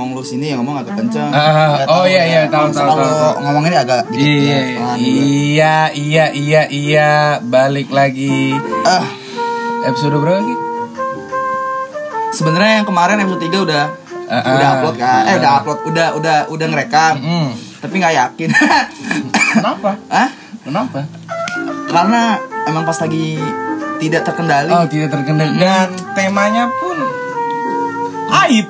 ngomong lu sini ya ngomong agak kenceng. Ya, oh iya, iya, tahu, tahu, tahu, tahu. ngomong ini agak dikit Iya, ya, dulu. iya, iya, iya, iya, balik lagi. Ah, Episode berapa lagi? sebenarnya yang kemarin episode 3 udah Ah, udah ah. upload kan. Eh udah upload, udah udah udah ngerekam. Hmm. Tapi nggak yakin. Kenapa? Hah? Kenapa? Karena emang pas lagi tidak terkendali. Oh, tidak terkendali dan temanya pun aib.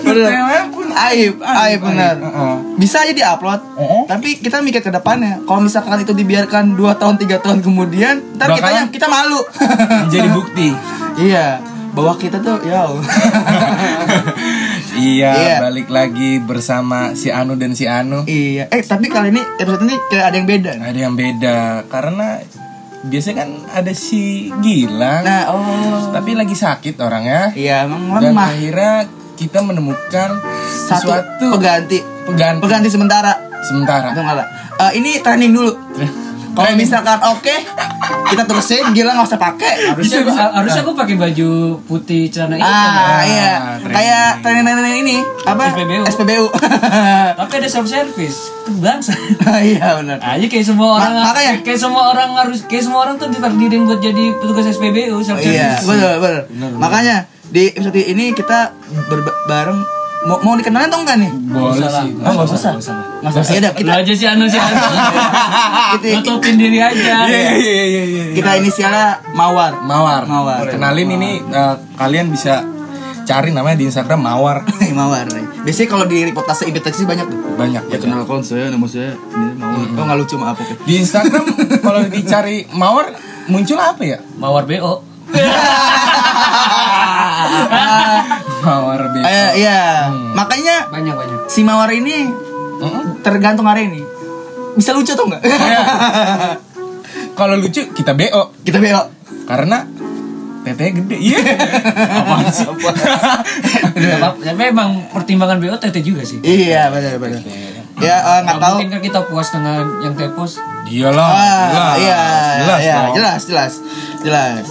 Bener. temanya pun Aib, aib benar. Bisa aja diupload. Tapi kita mikir ke depannya. Kalau misalkan itu dibiarkan 2 tahun 3 tahun kemudian, ntar kita Bakalan- kita malu. Menjadi bukti. iya, bahwa kita tuh ya. Iya, Iya. balik lagi bersama si Anu dan si Anu. iya. Eh, tapi kali ini episode ini kayak ada yang beda. Ada yang beda karena biasanya kan ada si Gilang, Nah, oh. tapi lagi sakit orangnya. Iya, emang Dan lemah. akhirnya kita menemukan Satu sesuatu pengganti. pengganti Pengganti sementara. sementara. Lah. Eh, ini training dulu. Kalau misalkan oke, kita terusin gila nggak usah pakai. harusnya Bisa, bisa. gua- harusnya aku pakai baju putih celana hitam Ah, ya. iya. training. Kayak training-training ini apa? SPBU. SPBU. tapi ada self service bangsa Iya benar. aja kayak semua orang Ma- makanya. kayak semua orang harus kayak semua orang tuh ditakdirin buat jadi petugas SPBU self Iya, service betul, betul. Makanya di episode ini kita bareng mau, mau dikenalin atau enggak nih? Boleh sih. Ah, nggak usah. nggak usah lah. Nggak usah. Ya udah, Lu kita aja sih anu sih anu kita, nutupin diri aja Iya, iya, iya, iya, iya. kita inisialnya Mawar. Mawar. Mawar. Kenalin ini eh, kalian bisa cari namanya di Instagram Mawar. Mawar. Biasanya kalau di reportase imitasi banyak tuh. Banyak. Ya kenalkan saya, nama saya ini Mawar. Oh nggak lucu maaf oke. Di Instagram kalau dicari Mawar muncul apa ya? mawar BO Mawar B. Eh, iya. Makanya banyak banyak si Mawar ini tergantung hari ini. Bisa lucu atau enggak? Kalau lucu kita BO kita BO. karena tetenya gede. Iya. Apaan sih? Nggak apa- tapi emang pertimbangan BO tete juga sih Iya, benar benar. Ya eh, nggak Nggak tahu. mungkin kan kita puas dengan yang tepos Iyalah. Ah, jelas. iya, Jelas, iya, jelas, jelas, jelas.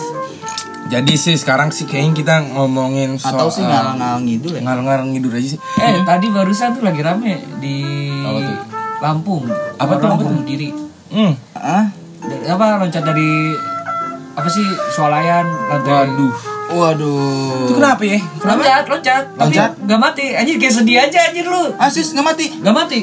Jadi sih sekarang sih kayaknya kita ngomongin soal Atau sih ngalang-ngalang ngidul ya. ngalang-ngalang ngidur aja sih. Eh tadi barusan tuh lagi rame di Apa tuh? Lampung. Apa tuh, bunuh diri. Hmm. Ah, Dari- apa loncat dari apa sih swalayan lantai. Waduh. waduh. Itu kenapa ya? Loncat, loncat, tapi Loncat? nggak mati. Anjir kayak sedih aja anjir lu. Asis nggak mati. Nggak mati.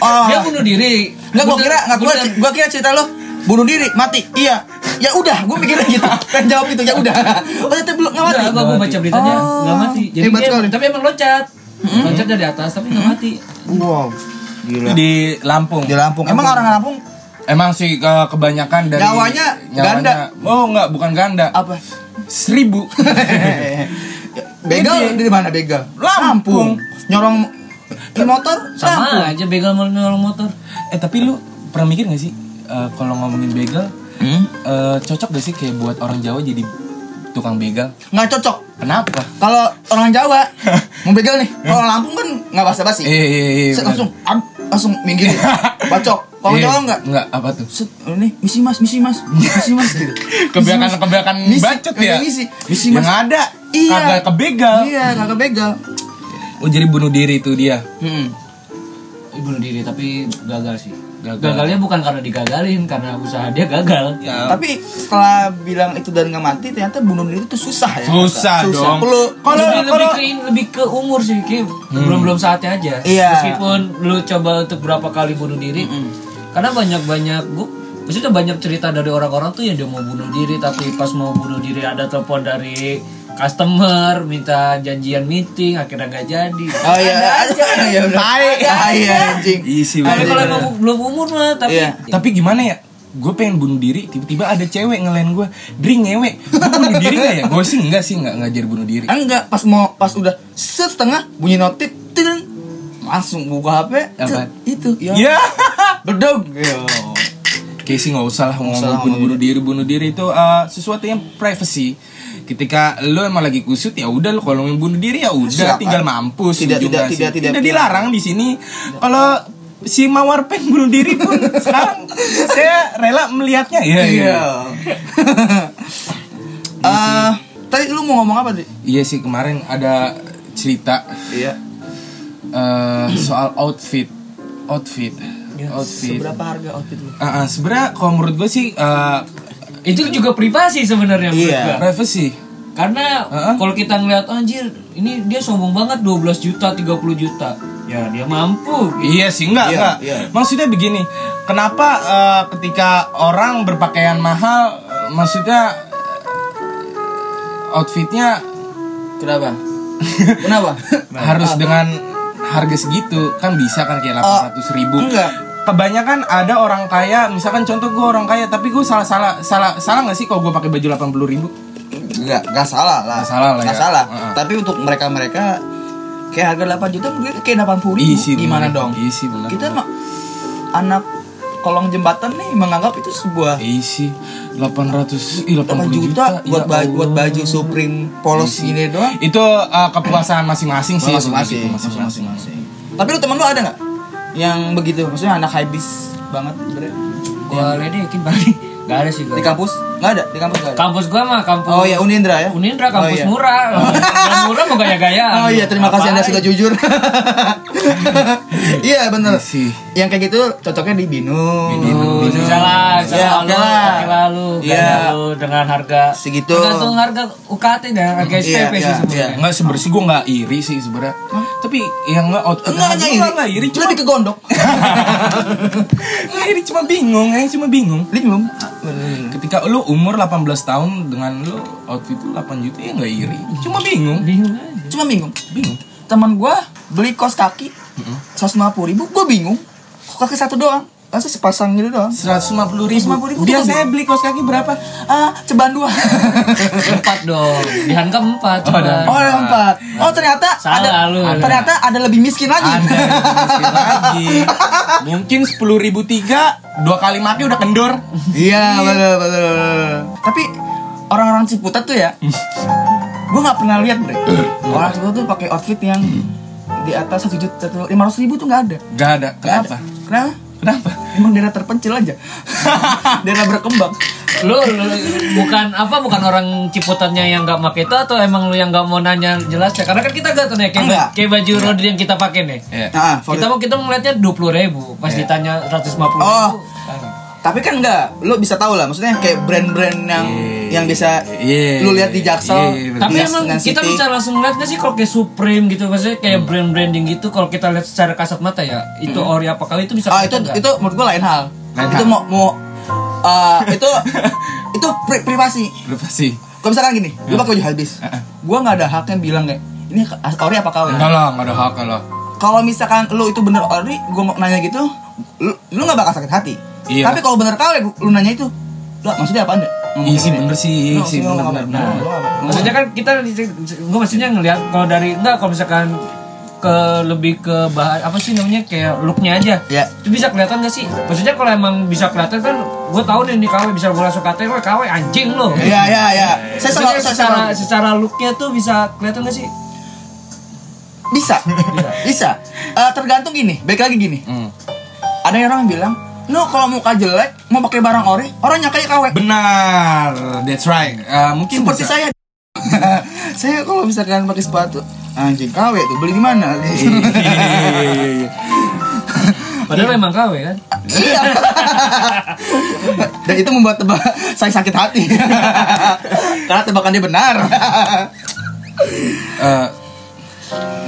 Oh. Dia bunuh diri. Nggak gua kira, nggak gua, gua kira cerita lo bunuh diri, mati. Iya. Ya udah, gua mikirnya gitu. Kan jawab itu ya udah. Oh, ternyata belum nggak mati. Gua baca beritanya Oh. nggak mati. Jadi Hebat dia, sekali. tapi emang loncat. Loncat dari atas tapi nggak mati. Wow. Gila. Di Lampung. Di Lampung. Emang orang Lampung Emang sih ke- kebanyakan dari Nyawanya ganda. Oh enggak, bukan ganda. apa? Seribu. begal dari mana begal? Lampung. Nyorong di motor Sama Lampung. aja begal mau nolong motor. eh tapi lu pernah mikir gak sih eh, kalau ngomongin begal Hmm? eh, cocok gak sih kayak buat orang Jawa jadi tukang begal? Nggak cocok. Kenapa? Kalau orang Jawa mau begal nih, kalau Lampung kan nggak basa-basi. Iya iya iya. Langsung ab, langsung minggir. Bacok. Kalau Iya. Jawa enggak? Enggak, apa tuh? Set, ini misi mas, misi mas, misi mas gitu. Kebiakan kebiakan Misi, bacot ya. misi. Misi, Yang Mas. ada Iya. kagak kebegal. Iya, kagak begal. Oh jadi bunuh diri itu dia. Hmm. Bunuh diri tapi gagal sih. Gagal. Gagalnya bukan karena digagalin, karena usaha dia gagal. Ya. Tapi setelah bilang itu dan nggak mati, ternyata bunuh diri itu susah ya. Susah dong. Perlu Kalau- lebih, lebih kalau- ke lebih ke umur sih, Ki. belum belum saatnya aja. Iya. Meskipun lu coba untuk berapa kali bunuh diri, karena banyak banyak gua maksudnya banyak cerita dari orang-orang tuh yang dia mau bunuh diri tapi pas mau bunuh diri ada telepon dari customer minta janjian meeting akhirnya nggak jadi. Oh iya, ya udah. Tai, iya anjing. Isi banget. kalau emang belum umur mah tapi Iya. Tapi gimana ya? Gue pengen bunuh diri, tiba-tiba ada cewek ngelain gue, Dri ngewe, gue bunuh diri gak ya? Gue sih enggak sih, enggak ngajar bunuh diri. Enggak, pas mau pas udah setengah bunyi notif, ting, langsung buka HP, Apa? itu ya. Ya, Bedog. Kayak sih nggak usah lah ngomong bunuh bunuh diri, bunuh diri itu uh, sesuatu yang privacy. Ketika lo emang lagi kusut ya udah lo kalau mau bunuh diri ya udah tinggal mampus. Tidak, ujungnya tidak, sih. tidak, tidak. dilarang di sini. Kalau si Mawar pengen bunuh diri pun sekarang saya rela melihatnya. Iya, iya. Eh, tadi lu mau ngomong apa, Di? Iya sih kemarin ada cerita Iya. eh, soal outfit, outfit, Ya, outfit. Seberapa harga outfit lu? Ah, ah, sebenarnya kalau menurut gue sih eh, Itu juga privasi sebenarnya Iya. gua. privacy. Karena Heeh. kalau kita ngeliat anjir, ini dia sombong banget 12 juta, 30 juta. Ya dia mampu. Iya sih enggak Iya, enggak. iya. Maksudnya begini, kenapa eh, ketika orang berpakaian mahal, eh, maksudnya eh, outfitnya Kenapa? Kenapa? harus dengan harga segitu kan bisa kan kayak 800 ribu Oh, enggak. kebanyakan ada orang kaya misalkan contoh gue orang kaya tapi gue salah salah salah salah nggak sih kalau gue pakai baju 80 ribu Enggak, enggak salah lah. Nggak salah lah Nggak ya. salah. Heeh. Tapi untuk mereka-mereka kayak harga 8 juta mungkin kayak 80 ribu. Gimana bener. dong? Sih, bener. Kita mah anak kolong jembatan nih menganggap itu sebuah isi 800 ih, 8 80 juta, buat Ya baju buat baju Supreme polos gini doang. itu uh, kepuasan masing-masing sih Masing-masing, masing-masing. Tapi lu temen lu ada nggak yang begitu? Maksudnya anak habis banget sebenarnya. Gua ledekin balik. Gak ada sih gua. Di kampus? Nggak ada, di kampus nggak ada. Kampus gua mah kampus Oh ya Unindra ya. Unindra Oh, kampus iya. murah. Yang murah mau gaya-gayaan. Oh iya, terima kasih Anda sudah jujur. Iya bener Iya sih. Yang kayak gitu cocoknya di Binus. Binus, bisa lah, bisa Ya, lah oke lu, lah. oke lah lu, Iya. gaya lu dengan harga Segitu. Tergantung harga UKT dan harga Iya, SPP sih iya, sebenarnya. Enggak sebenarnya sih gue nggak iri sih sebenarnya. Tapi yang Enggak aja hanya iri. nggak iri cuma Lebih ke gondok. nggak iri cuma bingung, ya cuma bingung. Bingung. Ketika lu umur 18 tahun dengan lu outfit lu 8 juta ya nggak iri. Cuma bingung. Bingung aja. Cuma bingung. Bingung. Teman gua beli kos kaki 150 ribu, gua bingung. Kos kaki satu doang. Masa sepasang gitu doang. 150 ribu. 150 ribu Biasanya beli kaos kaki berapa? Ah, ceban dua. Empat dong, dihantam empat. Oh, ada. Oh, empat. Oh, ternyata Salah ada, lu. ternyata ada lebih miskin lagi. Ada miskin lagi. Mungkin 10 ribu tiga, dua kali mati udah kendor. Iya, betul, betul, betul. Tapi orang-orang Ciputat tuh ya, gue nggak pernah lihat bre. Orang Ciputat tuh pakai outfit yang di atas satu juta, lima ratus ribu tuh nggak ada. Gak ada. Nggak ada. Kenapa? Kenapa? Emang daerah terpencil aja. daerah berkembang. Lu, lu bukan apa bukan orang ciputannya yang nggak pakai itu atau emang lu yang nggak mau nanya jelas ya karena kan kita gak tuh nih kayak, baju Rodri yang kita pakai nih Iya. Nah, kita mau kita ngeliatnya dua puluh ribu pas ditanya 150 ribu Oh. Tapi kan enggak, lo bisa tahu lah. Maksudnya kayak brand-brand yang Iya. yang bisa Iya. lu lihat di Jaksel. Iya, bener. Tapi emang kita City. bisa langsung ngeliat gak sih kalau kayak Supreme gitu maksudnya kayak brand branding gitu kalau kita lihat secara kasat mata ya itu ori apa kali itu bisa Ah itu kelihatan nggak? itu menurut gua lain hal. Lain itu hal. mau mau eh, itu itu pri- privasi. Privasi. Kalau misalkan gini, lu pakai baju habis, gua nggak ada haknya bilang kayak ini ori apa kau? Enggak lah, enggak ada hak lah. Kalau misalkan lu itu bener ori, gua mau nanya gitu, lu lu nggak bakal sakit hati. Iya. Tapi kalau bener kau lu nanya itu, lah maksudnya apa anda? Iya sih bener sih, iya sih bener maksudnya kan kita gue maksudnya ngelihat kalau dari enggak kalau misalkan ke lebih ke bahan apa sih namanya kayak looknya aja Ya. itu bisa kelihatan gak sih maksudnya kalau emang bisa kelihatan kan gue tahu nih nih KW bisa gue langsung katain wah KW anjing lo Iya iya iya. Saya selalu secara selalu secara looknya tuh bisa kelihatan gak sih bisa bisa. Eh, tergantung gini, baik lagi gini. Hmm. Ada yang orang bilang, no kalau muka jelek mau pakai barang ori, orang nyangkanya KW. Benar, that's right. Eh, mungkin Seperti bisa. saya. saya kalau misalkan pakai sepatu, anjing KW tuh beli di mana? Iya, iya, iya, iya. padahal emang KW kan Iya. Dan itu membuat tebak saya sakit hati. Karena tebakan dia benar. Eh,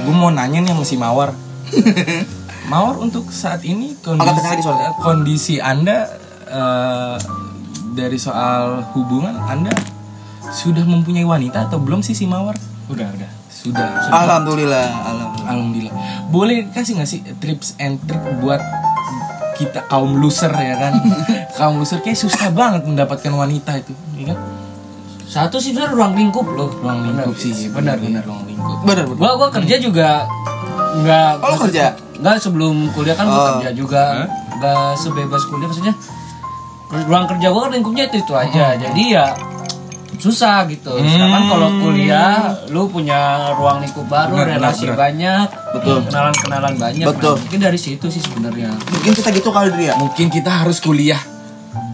gue mau nanya nih sama si Mawar. Mawar untuk saat ini kondisi, soalnya. kondisi anda eh, dari soal hubungan anda sudah mempunyai wanita atau belum sih si Mawar? udah udah Sudah. Alhamdulillah, alhamdulillah. Alhamdulillah. Boleh kasih nggak sih tips and trick buat kita kaum loser ya kan? kaum loser kayak susah banget mendapatkan wanita itu, ya kan? satu sih sebenarnya ruang lingkup loh Ruang lingkup sih, benar benar benar ruang lingkup. Benar, benar. gua gua kerja juga nggak Oh, kerja? Nggak sebelum kuliah kan gua Oh. kerja juga nggak sebebas kuliah maksudnya ruang kerja gua kan lingkupnya itu itu aja jadi ya susah gitu sedangkan kalau kuliah lu punya ruang lingkup baru benar, relasi benar. banyak Betul. kenalan kenalan banyak Betul. Nah, mungkin dari situ sih sebenarnya Mungkin kita gitu kali dia. Mungkin kita harus kuliah.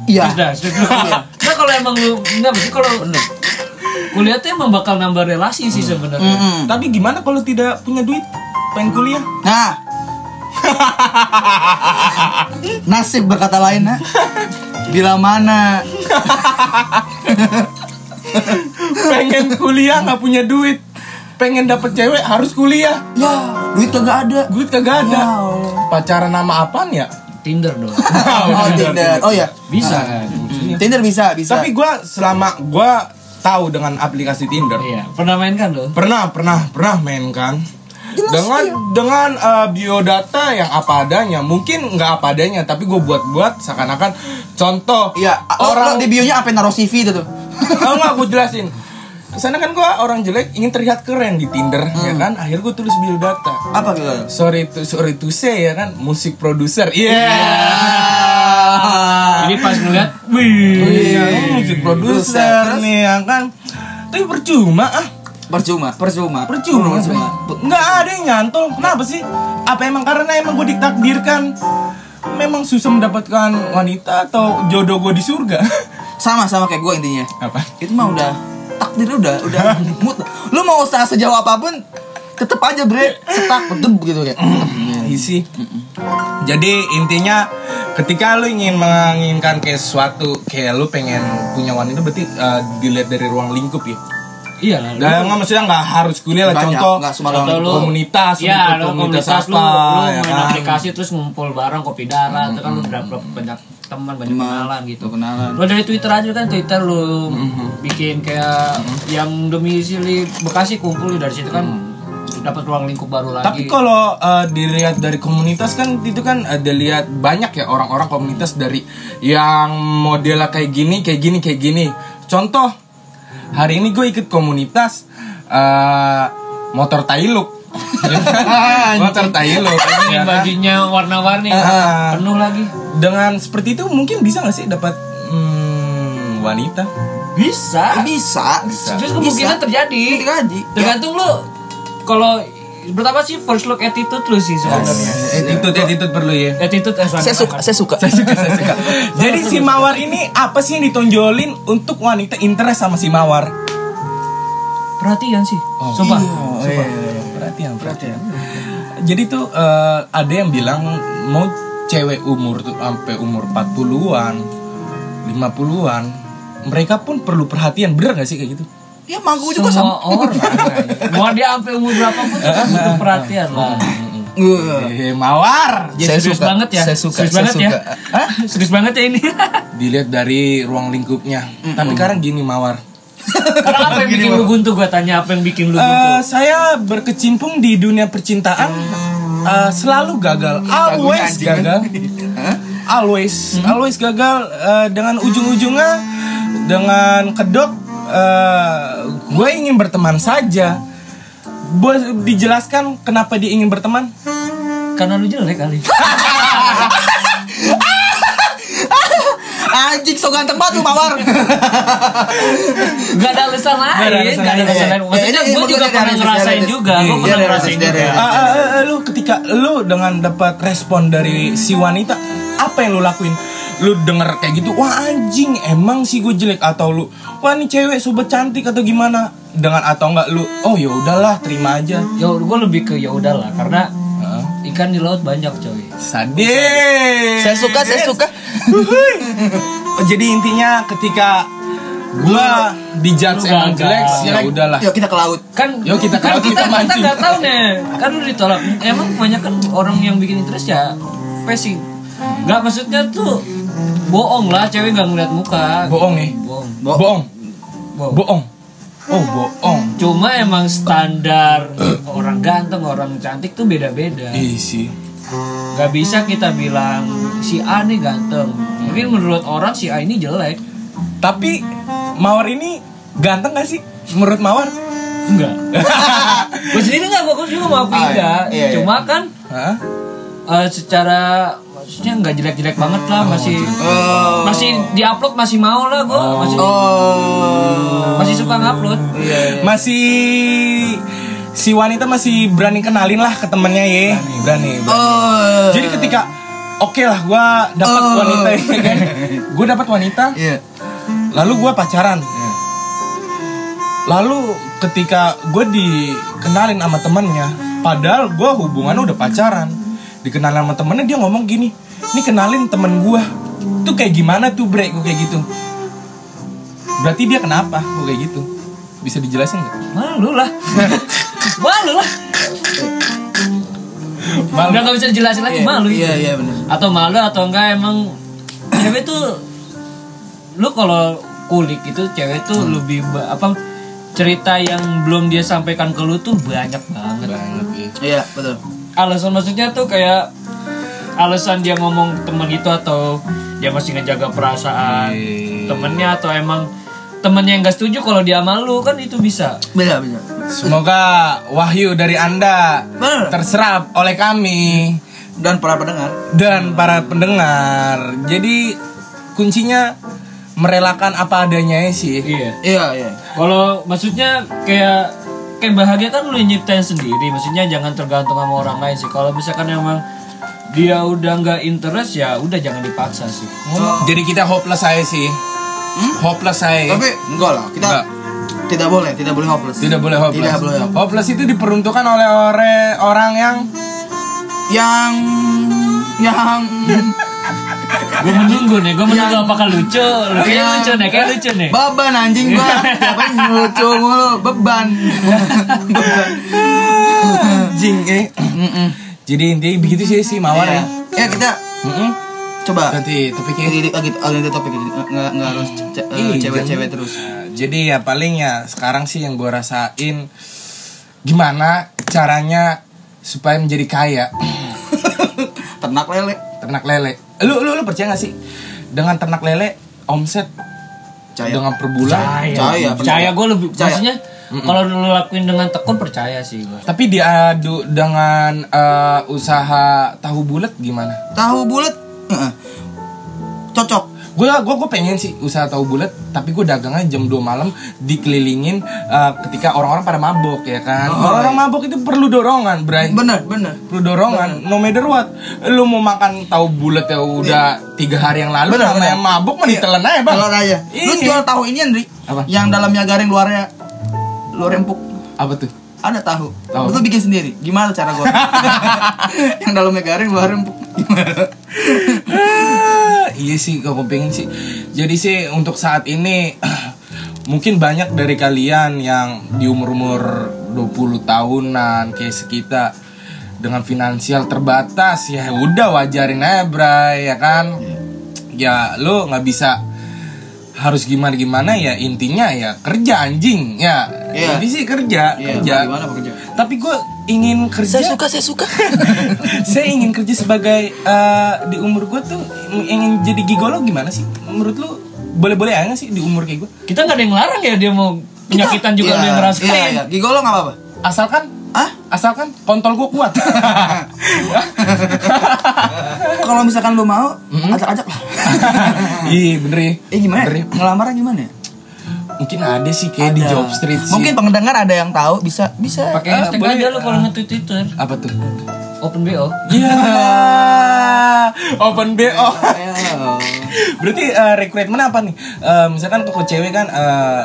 Iya. sudah sudah nah kalau emang lu nggak mesti kalau kuliah tuh emang bakal nambah relasi sih sebenarnya Mm-mm. Tapi gimana kalau tidak punya duit? Pengen kuliah? Nah. Nasib berkata lain, ha? Bila mana Pengen kuliah nggak punya duit. Pengen dapet cewek harus kuliah. ya duit kagak ada. Duit kagak ada. Ya. Pacaran nama apaan ya? Tinder dong Oh, Tinder. Oh ya. bisa kan Tinder bisa, bisa. Tapi gue selama gue tahu dengan aplikasi Tinder, iya pernah main kan lo pernah pernah pernah main kan dengan dengan uh, biodata yang apa adanya mungkin nggak apa adanya tapi gue buat-buat seakan-akan. Contoh Iya, orang orang di bio-nya apa naruh CV itu tuh. Tahu nggak gue jelasin. Ke sana kan gue orang jelek ingin terlihat keren di Tinder ya kan? Akhirnya gue tulis biodata. Apa gitu? sorry to sorry to say ya kan? Musik produser iya. Jadi pas ngeliat, wih, Iya, musik produser nih ya kan? Tapi percuma ah Percuma, percuma. percuma Percuma. nggak ada yang nyantol kenapa sih apa emang karena emang gue ditakdirkan memang susah mendapatkan wanita atau jodoh gue di surga Sama sama kayak gue intinya. apa Itu mah udah takdir udah udah mut. Lu mau usaha sejauh apa pun tetep aja bre setak bedeb gitu kayak. isi jadi intinya ketika lu ingin menginginkan kayak sesuatu kayak lu pengen punya wanita berarti uh, dilihat dari ruang lingkup ya iya lah. lu- Nah, nggak maksudnya nggak harus kuliah lah Banyak, contoh Contoh orang. lu komunitas ya lu komunitas lu, apa, lu ya main kan? aplikasi terus ngumpul bareng kopi darah itu kan lu dapat banyak teman banyak Teman, kenalan gitu kenalan. lu dari Twitter aja kan Twitter lu bikin kayak yang domisili Bekasi kumpul dari situ kan dapat ruang lingkup baru lagi Tapi kalau uh, dilihat dari komunitas kan itu kan ada lihat banyak ya orang-orang komunitas dari yang modelnya kayak gini, kayak gini, kayak gini. Contoh hari ini gue ikut komunitas uh, motor tailuk. Ya kan? motor tailuk. Ini ya kan? bajunya warna-warni Ah. penuh lagi Dengan seperti itu mungkin bisa gak sih dapat hmm, wanita? bisa Bisa. Terus kemungkinan terjadi Terjadi. tergantung lu kalau pertama sih first look attitude lu sih sebenarnya Attitude, attitude perlu ya. attitude eh, Saya suka, saya suka. Saya suka, saya suka. Jadi si Mawar ini apa sih yang ditonjolin untuk wanita interest sama si Mawar? perhatian sih Oh. coba Oh, iya, iya, iya. Perhatian, perhatian. Jadi tuh eh, ada yang bilang mau cewek umur tuh sampai umur 40-an, 50-an, mereka pun perlu perhatian. Bener gak sih kayak gitu? Ya mangku juga semua sama. orang mau dia sampai umur berapa pun tetap butuh perhatian lah Wah. Eh, Mawar. Ya, Saya serius suka, banget ya saya suka, serius saya banget ya suka. Hah? serius banget ya ini Dilihat dari ruang lingkupnya. Tapi sekarang gini Mawar. karena apa yang bikin lu buntu gue tanya apa yang bikin lu buntu Eh, saya berkecimpung di dunia percintaan eh, selalu gagal, always anjing. gagal, always, always gagal eh, dengan ujung-ujungnya dengan kedok. Eh, gue ingin berteman saja. Bos dijelaskan kenapa dia ingin berteman? karena lu jelek kali Anjing so ganteng banget lu Mawar. Gak ada alasan lain, gak ada alasan lain. Maksudnya Ya, ini- gue juga pernah ngerasain juga, gue Iya, pernah ngerasain juga. Ah, ah, ah, lu ketika lu dengan dapat respon dari si wanita, apa yang lu lakuin? Lu denger kayak gitu, wah anjing, emang sih gue jelek atau lu, wah ini cewek sobat cantik atau gimana? Dengan atau enggak lu, oh ya udahlah, terima aja. Ya gue lebih ke ya udahlah karena ikan di laut banyak coy. Sadis. Saya suka, saya suka. Oh, Jadi intinya ketika gua dijudge Lu emang jelek, ya udahlah. Yuk kita ke laut. Kan Yuk, kita kan kalau kita kita kita mancing. nggak tahu nih. Kan lu ditolak. Emang banyak kan orang yang bikin interest ya facing. Gak maksudnya tuh bohong lah cewek gak ngeliat muka. Bohong nih. Bohong. Bohong. Bohong. Bohong. Oh, bohong. Cuma emang standar orang ganteng, orang cantik tuh beda-beda. Iya sih. Gak bisa kita bilang si A nih ganteng. Mungkin menurut orang si A ini jelek. Tapi Mawar ini ganteng gak sih? Menurut Mawar? Enggak. gue sendiri nggak fokus juga mau aku Ah, iya. enggak. Iya, iya. Cuma kan Hah? eh, secara maksudnya nggak jelek-jelek banget lah masih Oh. masih diupload masih mau lah gue masih Oh. masih suka ngupload Iya. Masih si wanita masih berani kenalin lah ke temennya ya. Berani. berani. Oh. Jadi ketika oke lah gua dapat Oh. wanita ya kan. Gua dapat wanita, Iya. lalu gua pacaran. Lalu ketika gue dikenalin sama temennya, padahal gue hubungannya udah pacaran, dikenalin sama temennya dia ngomong gini, ini kenalin temen gue, tuh kayak gimana tuh bre, gue kayak gitu. Berarti dia kenapa? Gue kayak gitu. Bisa dijelasin nggak? Malu lah. malu lah. Malu. Udah gak bisa dijelasin lagi malu. Iya iya benar. Atau malu atau enggak emang cewek tuh lu kalau kulik itu cewek tuh lebih ba- apa cerita yang belum dia sampaikan ke lu tuh banyak banget. Banget ya. Iya betul. Alasan maksudnya tuh kayak alasan dia ngomong temen itu atau dia masih ngejaga perasaan Iya. temennya atau emang temennya yang gak setuju kalau dia malu kan itu bisa Bisa bisa. Semoga wahyu dari anda Bener. terserap oleh kami Dan para pendengar. dan para pendengar. Jadi kuncinya merelakan apa adanya ya sih. iya Iya iya. kalau maksudnya kayak kayak bahagia kan lu yang nyiptain sendiri maksudnya jangan tergantung sama orang lain sih kalau misalkan emang dia udah nggak interest ya udah jangan dipaksa sih Oh. Jadi kita hopeless saya sih. Hopeless saya. Tapi enggak lah kita Enggak. tidak boleh tidak boleh hopeless. Tidak boleh hopeless. Tidak boleh hopeless. Hopeless itu diperuntukkan oleh orang yang Yang yang gue menunggu nih gue menunggu Yang- apakah lucu lu kayak Yang- lucu nih kayak lucu nih beban anjing gua. Siapa yang lucu mulu beban. beban. anjing eh. Mm-mm. Jadi intinya begitu sih sih mawar Iya. ya. Ya kita Mm-mm. coba Ganti topiknya. Ini lagi lagi topik ini nggak nggak harus ce- eh, Ih, cewek-cewek terus. Nah, jadi ya paling ya sekarang sih yang gue rasain gimana caranya supaya menjadi kaya Ternak lele. ternak lele. Lu lu lu percaya gak sih dengan ternak lele omset Percaya. dengan per bulan? Percaya, percaya gue lebih Percaya. maksudnya kalau lu lakuin dengan tekun percaya sih gue Tapi diadu dengan eh, usaha tahu bulat gimana? Tahu bulat. Heeh. Cocok. Gue gue gue pengen sih usaha tahu bulat, tapi gue dagangnya jam 2 malam dikelilingin eh, ketika orang-orang pada mabok ya kan. Oh, orang-orang mabok itu perlu dorongan, Bray. Bener bener. perlu dorongan no matter what lu mau makan tahu bulat ya udah tiga hari yang lalu Bener, sama bener. yang mabuk mah Iya. ditelan aja bang Telur aja. Lu Iya. jual tahu ini Andri? Apa? Yang dalamnya garing luarnya luar empuk. apa tuh Ada tahu. Tahu. Lu bikin sendiri. Gimana cara gua? yang dalamnya garing luar empuk. Gimana? Iya sih kalau pengen sih. Jadi sih untuk saat ini mungkin banyak dari kalian yang di umur-umur 20 tahunan kayak sekitar dengan finansial terbatas ya udah wajarin aja bray ya kan? Ya lo nggak bisa harus gimana gimana ya intinya ya kerja anjing ya Iya. ini sih kerja Iya, kerja gimana bekerja? tapi gue ingin kerja saya suka. saya ingin kerja sebagai eh, di umur gue tuh ingin jadi gigolo gimana sih menurut lu boleh-boleh aja nggak sih di umur kayak gue kita nggak ada yang larang ya dia mau penyakitan juga lu yang ngerasain Iya, iya. Gigolo enggak apa-apa. asalkan Ah? asalkan kontol gue kuat Kalau misalkan lu mau, ajak-ajak lah. iya bener ya Eh gimana? Bener ya? Ngelamaran gimana? ya? mungkin ada sih kayak di Ada. job street sih Mungkin pendengar ada yang tahu bisa bisa. pakai Ah, hashtag aja lu kalau nge-tweet Twitter apa tuh open bo Iya, open BO. Ayo. Berarti eh, rekrutmen apa nih? Eh, misalkan toko cewek kan eh,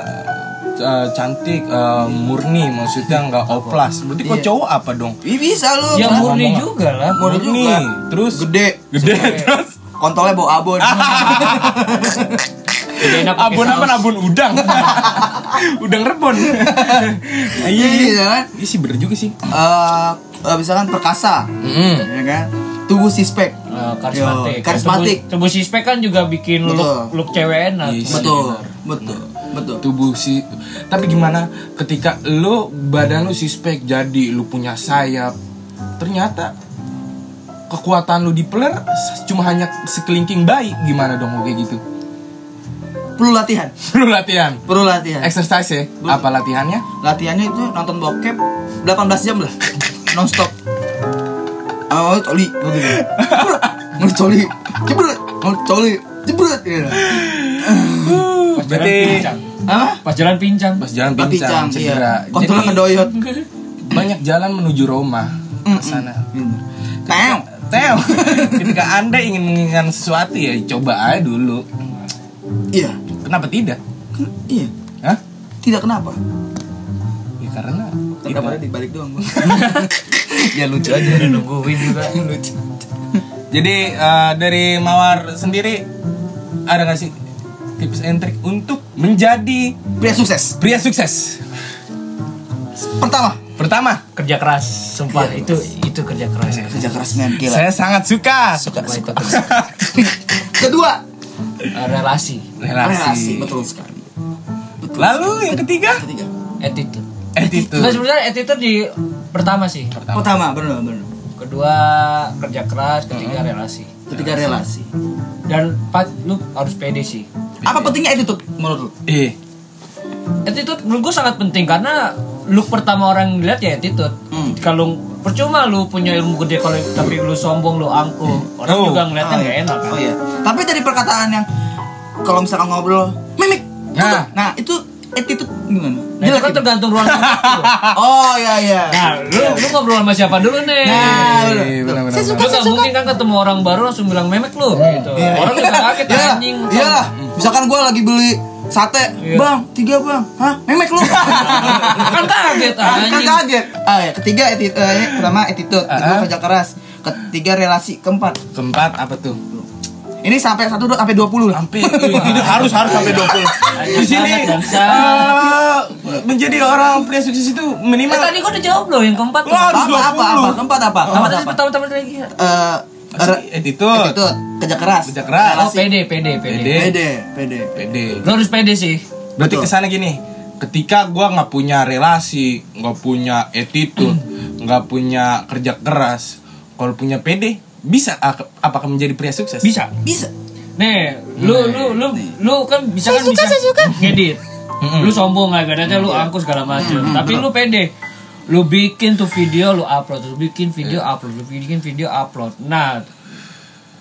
eh, cantik, eh, murni, maksudnya nggak oplas. Berarti kok Iya. cowok apa dong? Ih, bisa lu. ya Kan? murni juga lah Murni juga. terus Gede. gede terus Kontolnya bau abon. Abon apa abon udang udang rebon iya Iya, iya kan? iya sih bener juga sih Eh, eh, misalkan perkasa, Mm. ya kan? Tubuh sispek. Eh, karismatik. Yo, karismatik. Tubuh, tubuh sispek kan juga bikin Betul. look look cewek enak. Iya sih. Betul, betul, betul. tubuh si tapi gimana ketika lu badan lu sispek jadi lu punya sayap ternyata kekuatan lu di peler cuma hanya sekelingking bayi. Gimana dong kayak gitu? Perlu latihan, lu latihan? Perlu latihan. exercise ya? Apa latihannya? Latihannya itu nonton bokep 18 jam lah, non stop. Oh, coli, mau coli, jebret, mau coli, jebret. Jalan berarti pincang. Apa? Pas jalan pincang. pas jalan Tapi pincang cang, cedera iya. Kontrolnya jadi ngedoyot. banyak jalan menuju Roma ke sana Teo. Teo, ketika anda ingin menginginkan sesuatu ya coba aja dulu. Iya. Kenapa tidak? Iya. Hah? tidak kenapa? Ya karena Tidak pada dibalik doang. Ya lucu aja. Udah nungguin juga. lucu. Jadi eh, dari Mawar sendiri ada nggak sih tips and trick untuk menjadi Pria sukses. pria sukses? Pertama, Pertama, Kerja keras, sumpah itu itu kerja keras. kerja keras men gila. saya sangat suka suka Suka suka. Kedua, Eh, relasi, relasi. Betul sekali. Betul. Lalu yang ketiga, Ketiga. attitude. attitude. Nah, sebenarnya attitude di pertama sih. Pertama, benar benar. Kedua kerja keras, ketiga relasi. Ketiga relasi. Dan empat lu harus pede sih. Apa pentingnya attitude menurut lu? Eh, Attitude menurut gue sangat penting karena look pertama orang lihat ya attitude. Hmm. Kalau percuma lu punya ilmu gede kalau tapi lu sombong lu angkuh, orang Oh. juga ngeliatnya Oh, nggak iya. enak kan. Oh iya. Tapi dari perkataan yang kalau misalkan ngobrol, mimik. Nah. Nah, itu attitude gimana? Nah, itu kan Jelek tergantung ruang. Oh iya iya. Nah, lu, lu ngobrol sama siapa dulu nih? Nah, Eh, bener. benar-benar. Saya suka, saya suka. mungkin kan ketemu orang baru langsung bilang memek lu gitu. Iya. Orang juga kaget Iya, anjing. Iya lah. Misalkan gue lagi beli sate, Iya. bang, tiga bang, hah, memek lu? kan kaget kan anjing. kaget. Ah ya, ketiga attitude, eh, pertama attitude, kedua Ah. kerja keras, ketiga relasi, keempat. keempat apa tuh? Ini sampai satu dua sampai dua puluh lah. Sampai ini harus harus sampai 20. Di sini eh, menjadi orang pria sukses itu Eh, minimal tadi gua udah jawab loh yang keempat. Wah, harus Apa apa 20. apa? Keempat apa? Apa Keempat apa? pertama-tama lagi? Eh, attitude. attitude, kerja keras. Kerja keras. Oh, pede, pede, pede. Pede. Pede, pede. pede. Lu harus pede sih. Berarti ke sana gini, ketika gua nggak punya relasi, nggak punya attitude, nggak punya kerja keras, kalau punya PD bisa ak- apakah menjadi pria sukses? Bisa. Bisa. Nih, lu lu lu lu kan bisa kan bisa ngedit. Lu sombong lah kadang lu angkus segala macem. Tapi lu pede. Lu bikin tuh video lu upload, lu bikin video upload, lu bikin video upload. Nah,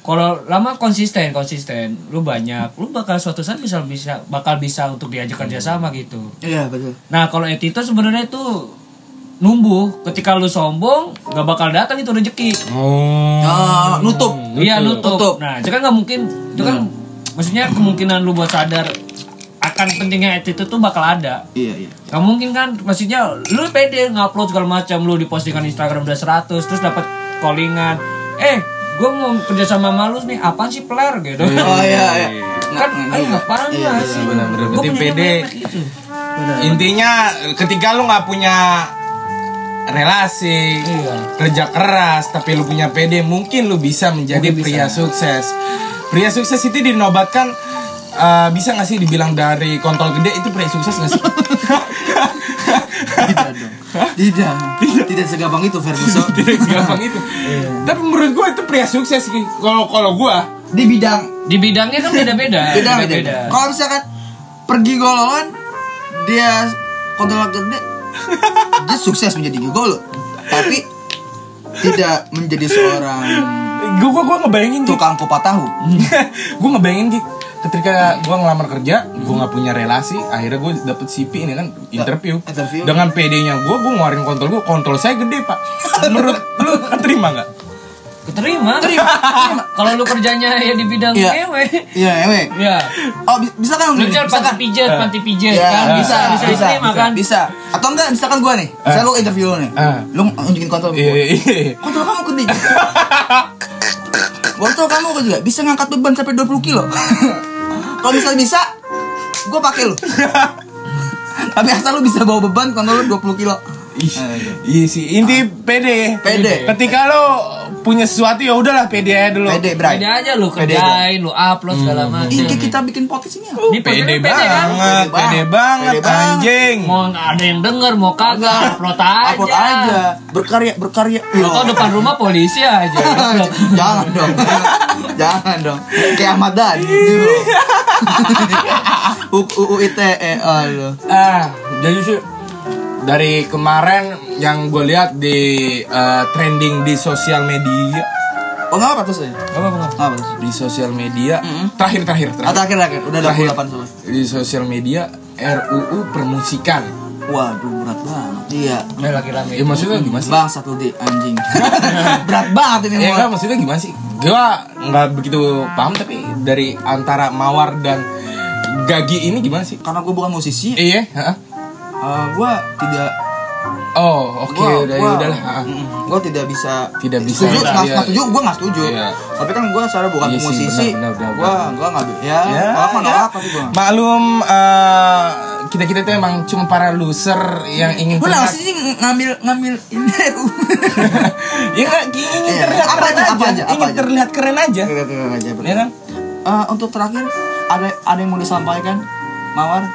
kalau lama konsisten konsisten lu banyak lu bakal suatu saat bisa bisa bakal bisa untuk diajak kerja sama gitu Iya, betul. nah kalau attitude sebenarnya itu numbuh ketika lu sombong nggak bakal datang itu rezeki Oh. Ah, nutup. iya nutup. Nutup. nah itu kan nggak mungkin itu kan maksudnya kemungkinan lu buat sadar akan pentingnya attitude tuh bakal ada Iya, iya. Gak mungkin kan, maksudnya lu pede ngupload segala macam lu di postingan Instagram udah 100 terus dapat callingan. Eh, gue mau kerja sama sama lu nih, apaan sih player gitu. Oh iya, iya. kan, Nah, ayo iya. apaan Iya, lah iya, sih? benar-benar. Gua Berarti punya pede. gitu. Benar. Intinya ketika lu nggak punya relasi, Iya. kerja keras, tapi lu punya PD, mungkin lu bisa menjadi Mungkin pria bisa. sukses. Pria sukses itu dinobatkan eh, bisa nggak sih dibilang dari kontol gede itu pria sukses nggak sih? Tidak dong. Tidak. Tidak segampang itu Ferguson. Tidak segampang itu. Tapi menurut gua itu pria sukses. Kalau kalau gua Di bidang Di bidangnya kan beda-beda. beda beda. beda. Kalau misalkan pergi golongan dia kontrol gede dia sukses menjadi gigolo. Tapi tidak menjadi seorang gua, gua ngebayangin Gik. tukang kupat tahu. Gue ngebayangin Gik, ketika gue ngelamar kerja gue nggak punya relasi akhirnya gue dapet CV ini kan interview, interview. dengan PD-nya gue gue ngeluarin kontol gue kontol saya gede pak. Menurut lu terima nggak Keterima. terima terima Kalau lu kerjanya ya di bidang Iya. ewe. iya ewe Ya. oh bi- bisa kan Lu bisa panti kan pijat, panti pijat Ya, kan bisa, bisa bisa, diterima kan. bisa. Atau enggak, misalkan gua nih, saya lu interview lu nih, Ah. lu nunjukin kontrol iya gua. iya iya. Kontrol kamu gede juga. Kontrol kamu gede juga, bisa ngangkat beban sampai 20 kilo. Kalau misalnya bisa, gua pakai lu. Tapi asal lu bisa bawa beban kontrol lu 20 kilo. Eh, iya. iya sih inti PD Pede. ketika lo punya sesuatu ya udahlah PD aja dulu Pede, Bray. Pede aja lu Pede, kerjain, lu upload segala macam. Ih, kayak kita bikin podcast ini. Ini pede pede kan? banget Pede pede banget. banget Pede banget. anjing Mau ada yang denger, mau kagak, upload aja. Upload aja, berkarya, berkarya. Atau depan rumah polisi aja. jangan dong jangan dong kayak Ahmad Dhani. UU ITE aduh ah jadi sih dari kemarin yang gue lihat di eh, trending di sosial media. Oh nggak apa tuh saya Apa apa? nggak apa di sosial media. Terakhir terakhir terakhir. Terakhir terakhir. Udah Terakhir. 28 soalnya. Di sosial media RUU permusikan. Waduh berat banget. Iya. Ini lagi rame. ya maksudnya gimana sih? Bang satu di anjing. Berat banget ini ya enggak maksudnya gimana sih? Gue nggak begitu paham tapi dari antara mawar dan gagi ini gimana sih? Karena gue bukan musisi. Iya heeh. Eh, gua tidak Oh, oke gua, udah gua, udah lah. Ah. gua tidak bisa Tidak bisa, setuju nggak iya. nggak setuju gua nggak setuju Iya. tapi kan gua secara bukan Iya sih, musisi benar, benar, benar, gua gua nggak bi- ya, Ya, mah ya. nolak tapi gua Maklum eh, kita kita tuh emang cuma para loser yang ingin Gua nggak terlihat sih ngambil ngambil ini ya nggak ingin Iya. terlihat Apa keren aja, aja, apa aja, apa ingin aja. terlihat keren aja aja ya kan Eh, untuk terakhir ada ada yang mau disampaikan Mawar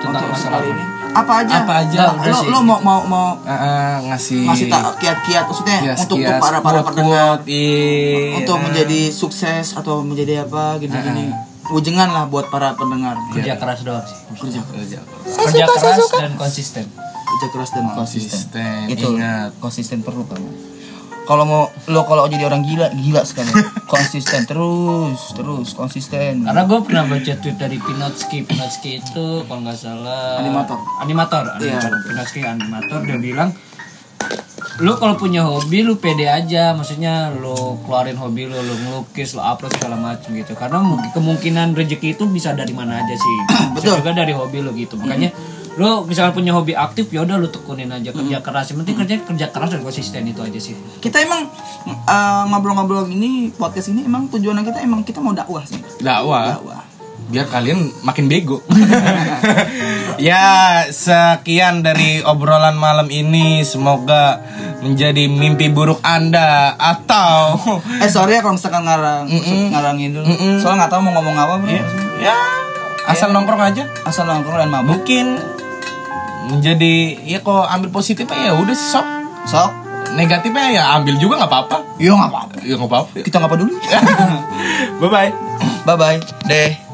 Tentang untuk masalah ini apa aja? Apa aja, Nah, lo sih. lo mau mau mau Eh, eh, ngasih ngasih tak kiat-kiat maksudnya ya, untuk untuk para para pendengar. iya. untuk menjadi sukses atau menjadi apa gini-gini. Wujengan lah buat para pendengar. Kerja keras doang sih. Kerja Kerja. kerja keras dan konsisten. Kerja keras dan konsisten. Konsisten itu ingat. konsisten perlu kan kalau mau lo kalau jadi orang gila gila sekali konsisten terus terus konsisten karena gue pernah baca tweet dari Pinotski Pinotski itu kalau nggak salah Animator. animator Iya. animator. Pinotski animator dia bilang lu kalau punya hobi lu pede aja maksudnya lu keluarin hobi lu lu ngelukis lu upload segala macam gitu karena mungkin kemungkinan rezeki itu bisa dari mana aja sih bisa Betul. juga dari hobi lu gitu makanya lu misalnya punya hobi aktif ya udah lu tekunin aja kerja keras. Yang penting kerja kerja keras dan konsisten itu aja sih. Kita emang eh, ngobrol-ngobrol ini podcast ini emang tujuannya kita emang kita mau dakwah sih. Dakwah? Dakwah. Biar kalian makin bego. ya, sekian dari obrolan malam ini. Semoga menjadi mimpi buruk Anda. Atau eh sorry ya kalau misalkan ngarang ngarangin dulu. Soalnya nggak tahu mau ngomong apa bro. Ya asal nongkrong aja. asal nongkrong dan mabuk. Mungkin menjadi ya kok ambil positifnya ya udah sok. sok Negatifnya ya ambil juga nggak apa-apa. yo nggak apa-apa Ya nggak apa-apa. kita nggak peduli Bye bye. bye bye deh